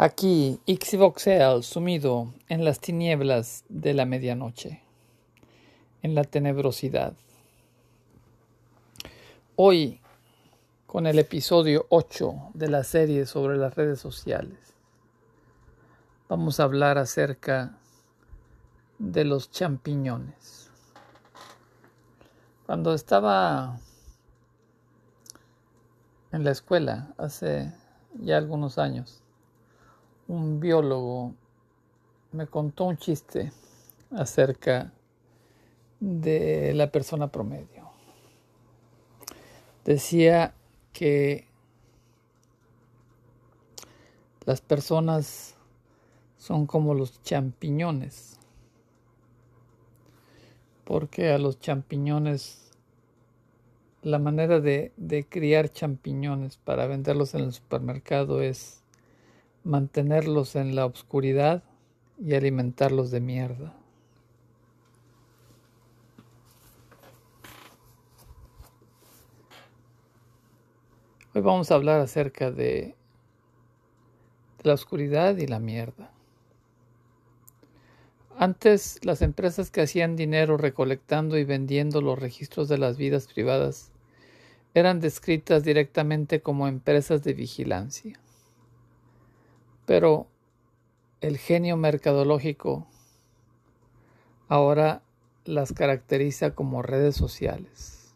Aquí Ixvoxeal sumido en las tinieblas de la medianoche, en la tenebrosidad. Hoy, con el episodio 8 de la serie sobre las redes sociales, vamos a hablar acerca de los champiñones. Cuando estaba en la escuela hace ya algunos años, un biólogo me contó un chiste acerca de la persona promedio. Decía que las personas son como los champiñones, porque a los champiñones, la manera de, de criar champiñones para venderlos en el supermercado es mantenerlos en la oscuridad y alimentarlos de mierda. Hoy vamos a hablar acerca de, la oscuridad y la mierda. Antes las empresas que hacían dinero recolectando y vendiendo los registros de las vidas privadas eran descritas directamente como empresas de vigilancia. Pero el genio mercadológico ahora las caracteriza como redes sociales,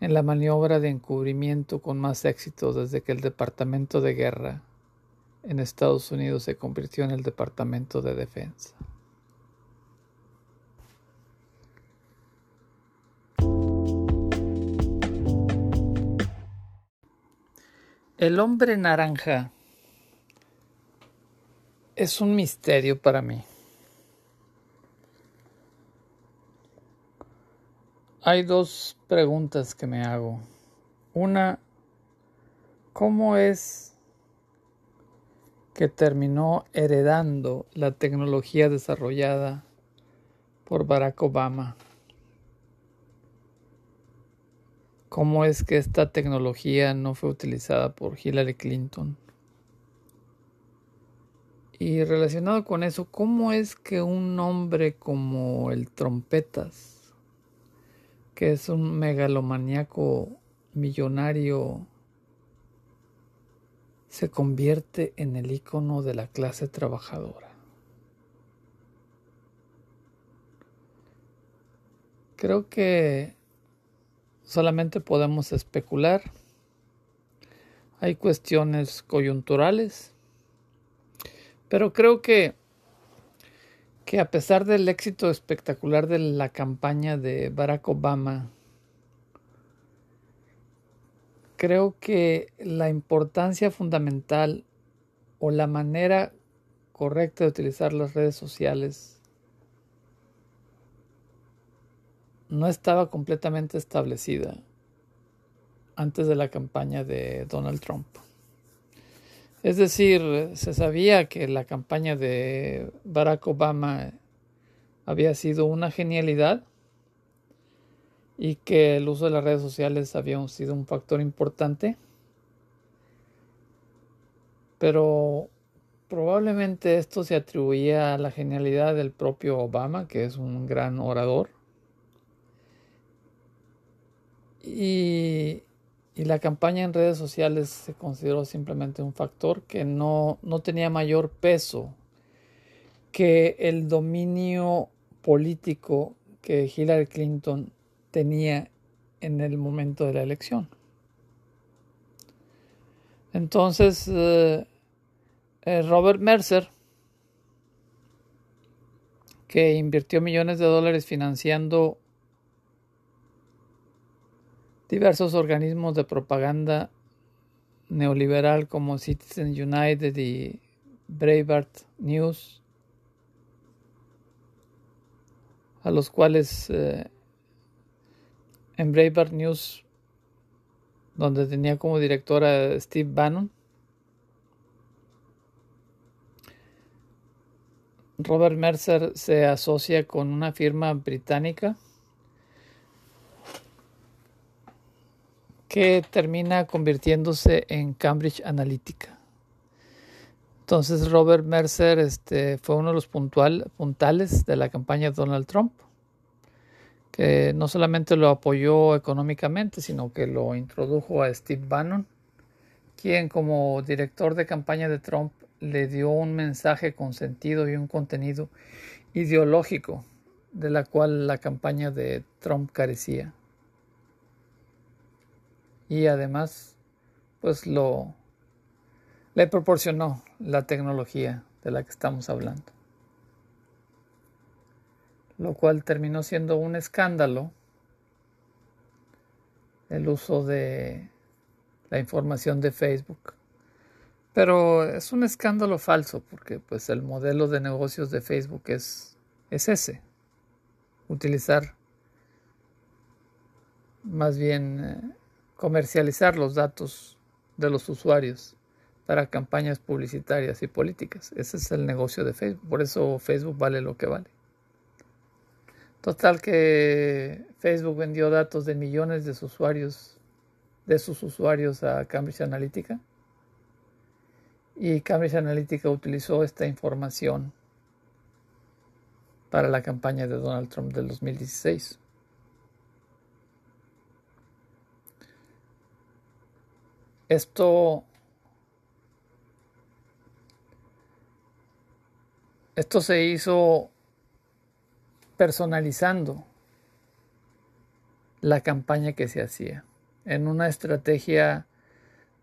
en la maniobra de encubrimiento con más éxito desde que el Departamento de Guerra en Estados Unidos se convirtió en el Departamento de Defensa. El hombre naranja es un misterio para mí. Hay dos preguntas que me hago. Una, ¿cómo es que terminó heredando la tecnología desarrollada por Barack Obama? ¿Cómo es que esta tecnología no fue utilizada por Hillary Clinton? Y relacionado con eso, ¿cómo es que un hombre como el Trompetas, que es un megalomaniaco millonario, se convierte en el icono de la clase trabajadora? Creo que solamente podemos especular. Hay cuestiones coyunturales pero creo que, que a pesar del éxito espectacular de la campaña de Barack Obama, creo que la importancia fundamental o la manera correcta de utilizar las redes sociales no estaba completamente establecida antes de la campaña de Donald Trump. Es decir, se sabía que la campaña de Barack Obama había sido una genialidad y que el uso de las redes sociales había sido un factor importante, pero probablemente esto se atribuía a la genialidad del propio Obama, que es un gran orador, y y la campaña en redes sociales se consideró simplemente un factor que no, no tenía mayor peso que el dominio político que Hillary Clinton tenía en el momento de la elección. Entonces, eh, eh, Robert Mercer, que invirtió millones de dólares financiando diversos organismos de propaganda neoliberal como Citizen United y Breitbart News, a los cuales eh, en Breitbart News, donde tenía como directora Steve Bannon, Robert Mercer se asocia con una firma británica que termina convirtiéndose en Cambridge Analytica. Entonces Robert Mercer este, fue uno de los puntual, puntales de la campaña de Donald Trump, que no solamente lo apoyó económicamente, sino que lo introdujo a Steve Bannon, quien como director de campaña de Trump le dio un mensaje con sentido y un contenido ideológico de la cual la campaña de Trump carecía. Y además, pues lo le proporcionó la tecnología de la que estamos hablando. Lo cual terminó siendo un escándalo el uso de la información de Facebook. Pero es un escándalo falso porque pues el modelo de negocios de Facebook es, es ese, utilizar más bien eh, comercializar los datos de los usuarios para campañas publicitarias y políticas. Ese es el negocio de Facebook. Por eso Facebook vale lo que vale. Total que Facebook vendió datos de millones de usuarios, de sus usuarios a Cambridge Analytica. Y Cambridge Analytica utilizó esta información para la campaña de Donald Trump del 2016. Esto Esto se hizo personalizando la campaña que se hacía en una estrategia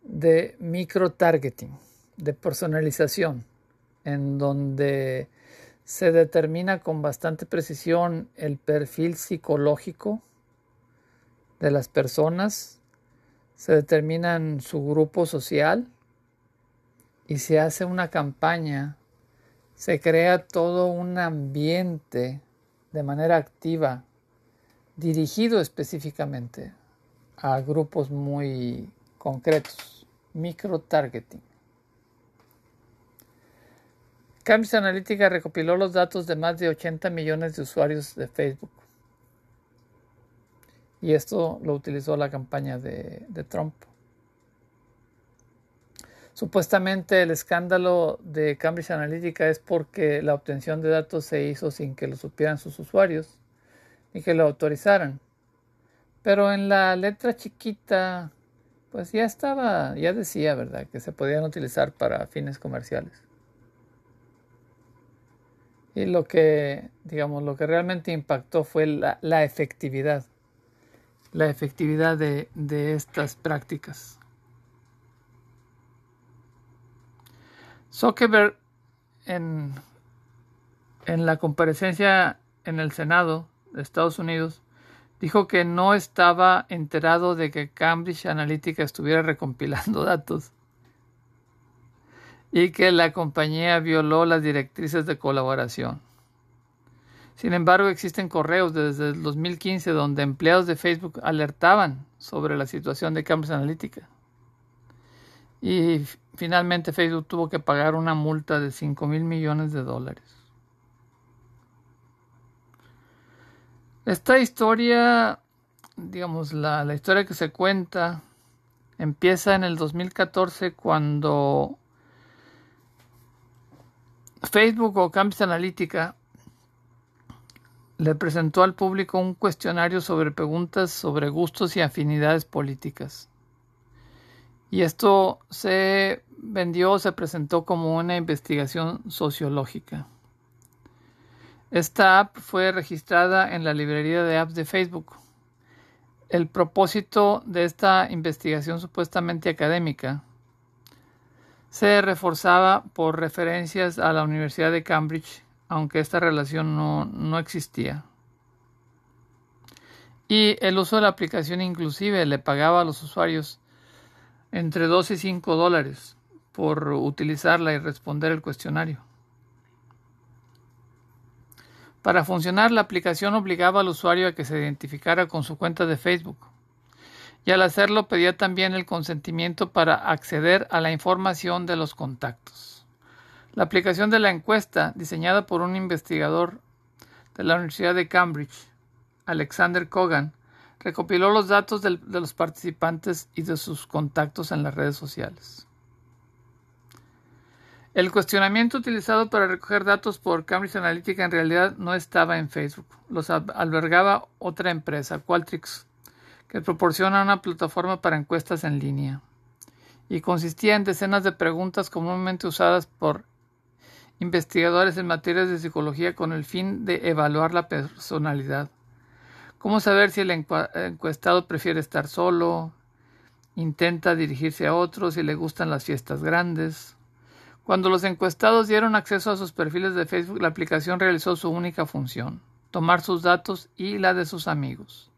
de micro-targeting, de personalización, en donde se determina con bastante precisión el perfil psicológico de las personas, se determina su grupo social y se hace una campaña se crea todo un ambiente de manera activa, dirigido específicamente a grupos muy concretos, micro-targeting. Cambridge Analytica recopiló los datos de más de 80 millones de usuarios de Facebook. Y esto lo utilizó la campaña de, Trump. Supuestamente el escándalo de Cambridge Analytica es porque la obtención de datos se hizo sin que lo supieran sus usuarios ni que lo autorizaran. Pero en la letra chiquita, pues ya estaba, ya decía, ¿verdad?, que se podían utilizar para fines comerciales. Y lo que, digamos, lo que realmente impactó fue la, efectividad, la efectividad de estas prácticas. Zuckerberg en, en la comparecencia en el Senado de Estados Unidos dijo que no estaba enterado de que Cambridge Analytica estuviera recompilando datos y que la compañía violó las directrices de colaboración. Sin embargo, existen correos desde el 2015 donde empleados de Facebook alertaban sobre la situación de Cambridge Analytica. Y finalmente Facebook tuvo que pagar una multa de 5 mil millones de dólares. Esta historia, digamos, la, historia que se cuenta, empieza en el 2014 cuando Facebook o Cambridge Analytica le presentó al público un cuestionario sobre preguntas sobre gustos y afinidades políticas. Y esto se vendió, se presentó como una investigación sociológica. Esta app fue registrada en la librería de apps de Facebook. El propósito de esta investigación supuestamente académica se reforzaba por referencias a la Universidad de Cambridge, aunque esta relación no, no existía. Y el uso de la aplicación inclusive le pagaba a los usuarios entre 2 y 5 dólares por utilizarla y responder el cuestionario. Para funcionar, la aplicación obligaba al usuario a que se identificara con su cuenta de Facebook y al hacerlo pedía también el consentimiento para acceder a la información de los contactos. La aplicación de la encuesta, diseñada por un investigador de la Universidad de Cambridge, Alexander Kogan, recopiló los datos de, los participantes y de sus contactos en las redes sociales. El cuestionamiento utilizado para recoger datos por Cambridge Analytica en realidad no estaba en Facebook, los albergaba otra empresa, Qualtrics, que proporciona una plataforma para encuestas en línea, y consistía en decenas de preguntas comúnmente usadas por investigadores en materias de psicología con el fin de evaluar la personalidad. ¿Cómo saber si el encuestado prefiere estar solo? ¿Intenta dirigirse a otros? ¿Si le gustan las fiestas grandes? Cuando los encuestados dieron acceso a sus perfiles de Facebook, la aplicación realizó su única función, tomar sus datos y la de sus amigos.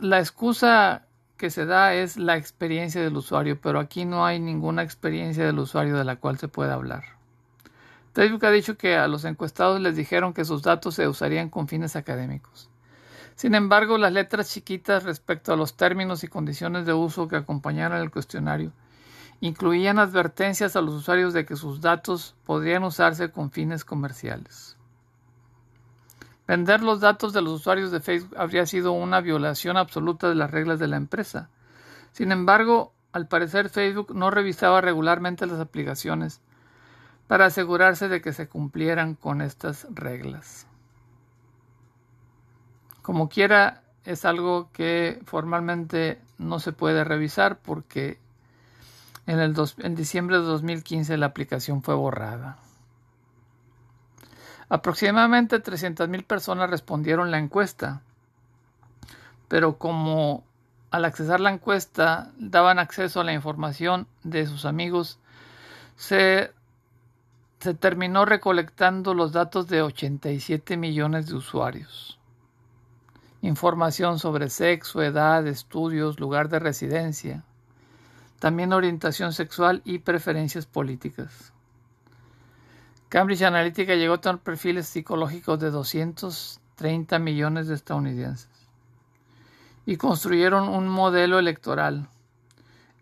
la excusa que se da es la experiencia del usuario, pero aquí no hay ninguna experiencia del usuario de la cual se pueda hablar. Facebook ha dicho que a los encuestados les dijeron que sus datos se usarían con fines académicos. Sin embargo, las letras chiquitas respecto a los términos y condiciones de uso que acompañaron el cuestionario incluían advertencias a los usuarios de que sus datos podrían usarse con fines comerciales. Vender los datos de los usuarios de Facebook habría sido una violación absoluta de las reglas de la empresa. Sin embargo, al parecer Facebook no revisaba regularmente las aplicaciones para asegurarse de que se cumplieran con estas reglas. Como quiera, es algo que formalmente no se puede revisar porque en, el en diciembre de 2015 la aplicación fue borrada. Aproximadamente 300.000 personas respondieron la encuesta, pero como al accesar la encuesta daban acceso a la información de sus amigos, se, se terminó recolectando los datos de 87 millones de usuarios. Información sobre sexo, edad, estudios, lugar de residencia también orientación sexual y preferencias políticas. Cambridge Analytica llegó a tener perfiles psicológicos de 230 millones de estadounidenses y construyeron un modelo electoral,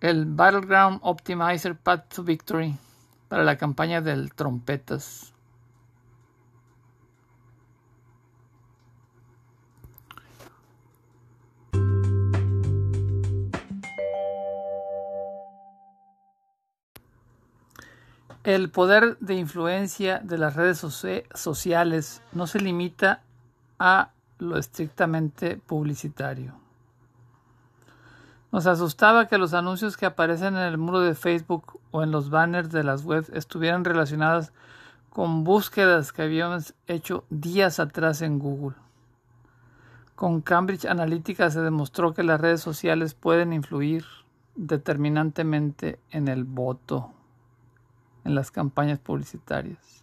el Battleground Optimizer Path to Victory, para la campaña del Trompetas. El poder de influencia de las redes sociales no se limita a lo estrictamente publicitario. Nos asustaba que los anuncios que aparecen en el muro de Facebook o en los banners de las webs estuvieran relacionadas con búsquedas que habíamos hecho días atrás en Google. Con Cambridge Analytica se demostró que las redes sociales pueden influir determinantemente en el voto en las campañas publicitarias.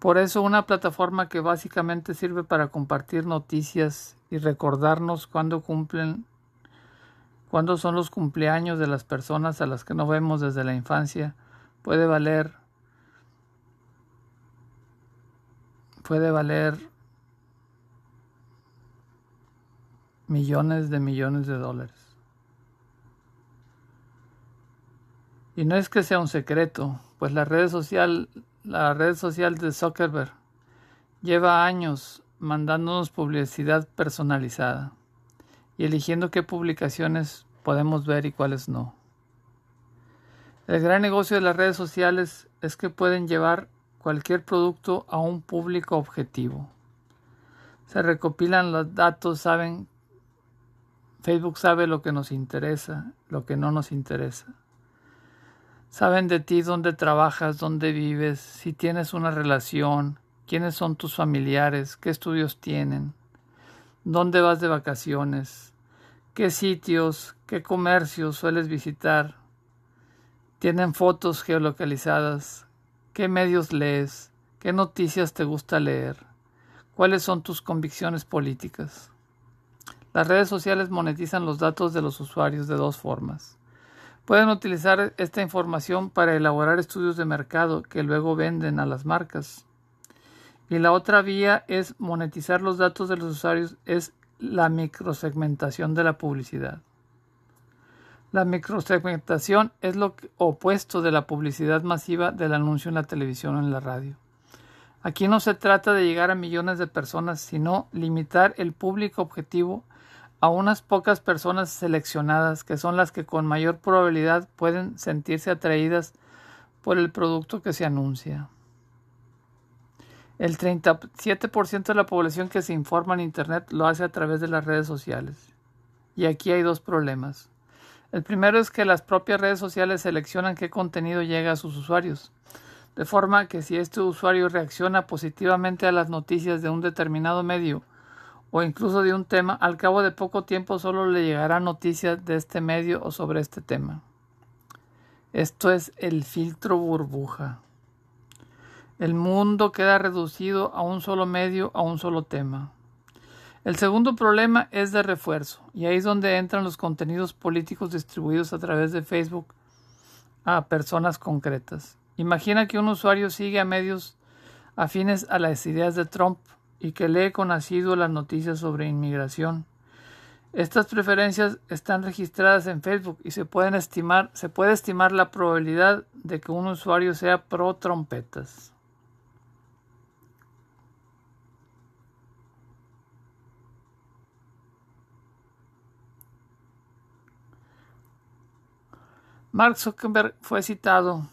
Por eso una plataforma que básicamente sirve para compartir noticias y recordarnos cuándo cumplen cuándo son los cumpleaños de las personas a las que no vemos desde la infancia puede valer puede valer millones de millones de dólares. Y no es que sea un secreto, pues la red social, la red social de Zuckerberg lleva años mandándonos publicidad personalizada y eligiendo qué publicaciones podemos ver y cuáles no. El gran negocio de las redes sociales es que pueden llevar cualquier producto a un público objetivo. Se recopilan los datos, saben, Facebook sabe lo que nos interesa, lo que no nos interesa. Saben de ti dónde trabajas, dónde vives, si tienes una relación, quiénes son tus familiares, qué estudios tienen, dónde vas de vacaciones, qué sitios, qué comercios sueles visitar, tienen fotos geolocalizadas, qué medios lees, qué noticias te gusta leer, cuáles son tus convicciones políticas. Las redes sociales monetizan los datos de los usuarios de dos formas. Pueden utilizar esta información para elaborar estudios de mercado que luego venden a las marcas. Y la otra vía es monetizar los datos de los usuarios, es la microsegmentación de la publicidad. La microsegmentación es lo opuesto de la publicidad masiva del anuncio en la televisión o en la radio. Aquí no se trata de llegar a millones de personas, sino limitar el público objetivo a unas pocas personas seleccionadas que son las que con mayor probabilidad pueden sentirse atraídas por el producto que se anuncia. El 37% de la población que se informa en Internet lo hace a través de las redes sociales. Y aquí hay dos problemas. El primero es que las propias redes sociales seleccionan qué contenido llega a sus usuarios, de forma que si este usuario reacciona positivamente a las noticias de un determinado medio o incluso de un tema, al cabo de poco tiempo solo le llegará noticias de este medio o sobre este tema. Esto es el filtro burbuja. El mundo queda reducido a un solo medio, a un solo tema. El segundo problema es de refuerzo, y ahí es donde entran los contenidos políticos distribuidos a través de Facebook a personas concretas. Imagina que un usuario sigue a medios afines a las ideas de Trump y que lee con asiduo las noticias sobre inmigración. Estas preferencias están registradas en Facebook y se pueden estimar, se puede estimar la probabilidad de que un usuario sea pro trompetas. Mark Zuckerberg fue citado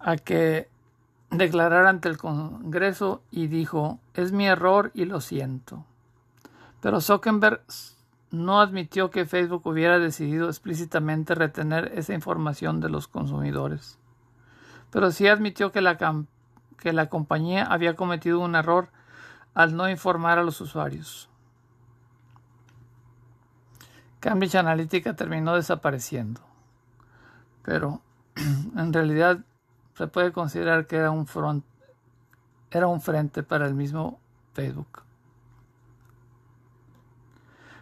a que declarar ante el Congreso y dijo, es mi error y lo siento. Pero Zuckerberg no admitió que Facebook hubiera decidido explícitamente retener esa información de los consumidores. Pero sí admitió que la, que la compañía había cometido un error al no informar a los usuarios. Cambridge Analytica terminó desapareciendo. Pero en realidad se puede considerar que era un front, era un frente para el mismo Facebook.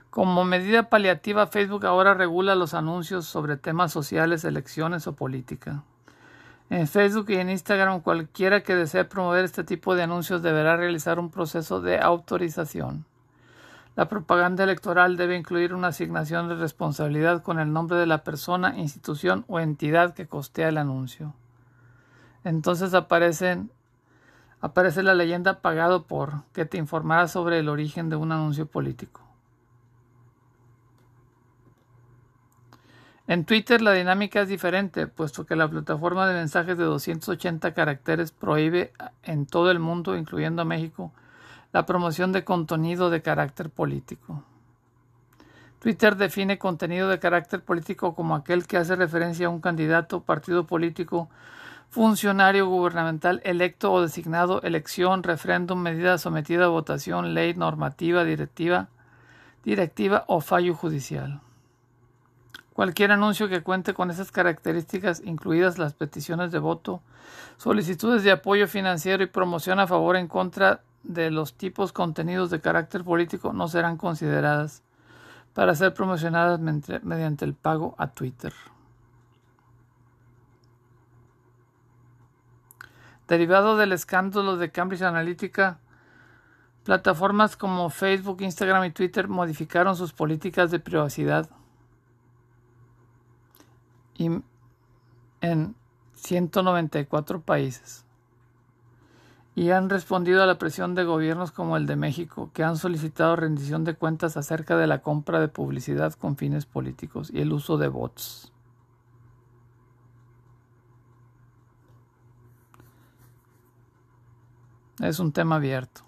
Como medida paliativa, Facebook ahora regula los anuncios sobre temas sociales, elecciones o política. En Facebook y en Instagram, cualquiera que desee promover este tipo de anuncios deberá realizar un proceso de autorización. La propaganda electoral debe incluir una asignación de responsabilidad con el nombre de la persona, institución o entidad que costea el anuncio. Entonces aparecen, aparece la leyenda pagado por que te informará sobre el origen de un anuncio político. En Twitter la dinámica es diferente, puesto que la plataforma de mensajes de 280 caracteres prohíbe en todo el mundo, incluyendo México, la promoción de contenido de carácter político. Twitter define contenido de carácter político como aquel que hace referencia a un candidato, partido político funcionario gubernamental electo o designado, elección, referéndum, medida sometida a votación, ley, normativa, directiva, directiva o fallo judicial. Cualquier anuncio que cuente con esas características, incluidas las peticiones de voto, solicitudes de apoyo financiero y promoción a favor o en contra de los tipos contenidos de carácter político, no serán consideradas para ser promocionadas mediante el pago a Twitter. Derivado del escándalo de Cambridge Analytica, plataformas como Facebook, Instagram y Twitter modificaron sus políticas de privacidad en 194 países y han respondido a la presión de gobiernos como el de México, que han solicitado rendición de cuentas acerca de la compra de publicidad con fines políticos y el uso de bots. Es un tema abierto.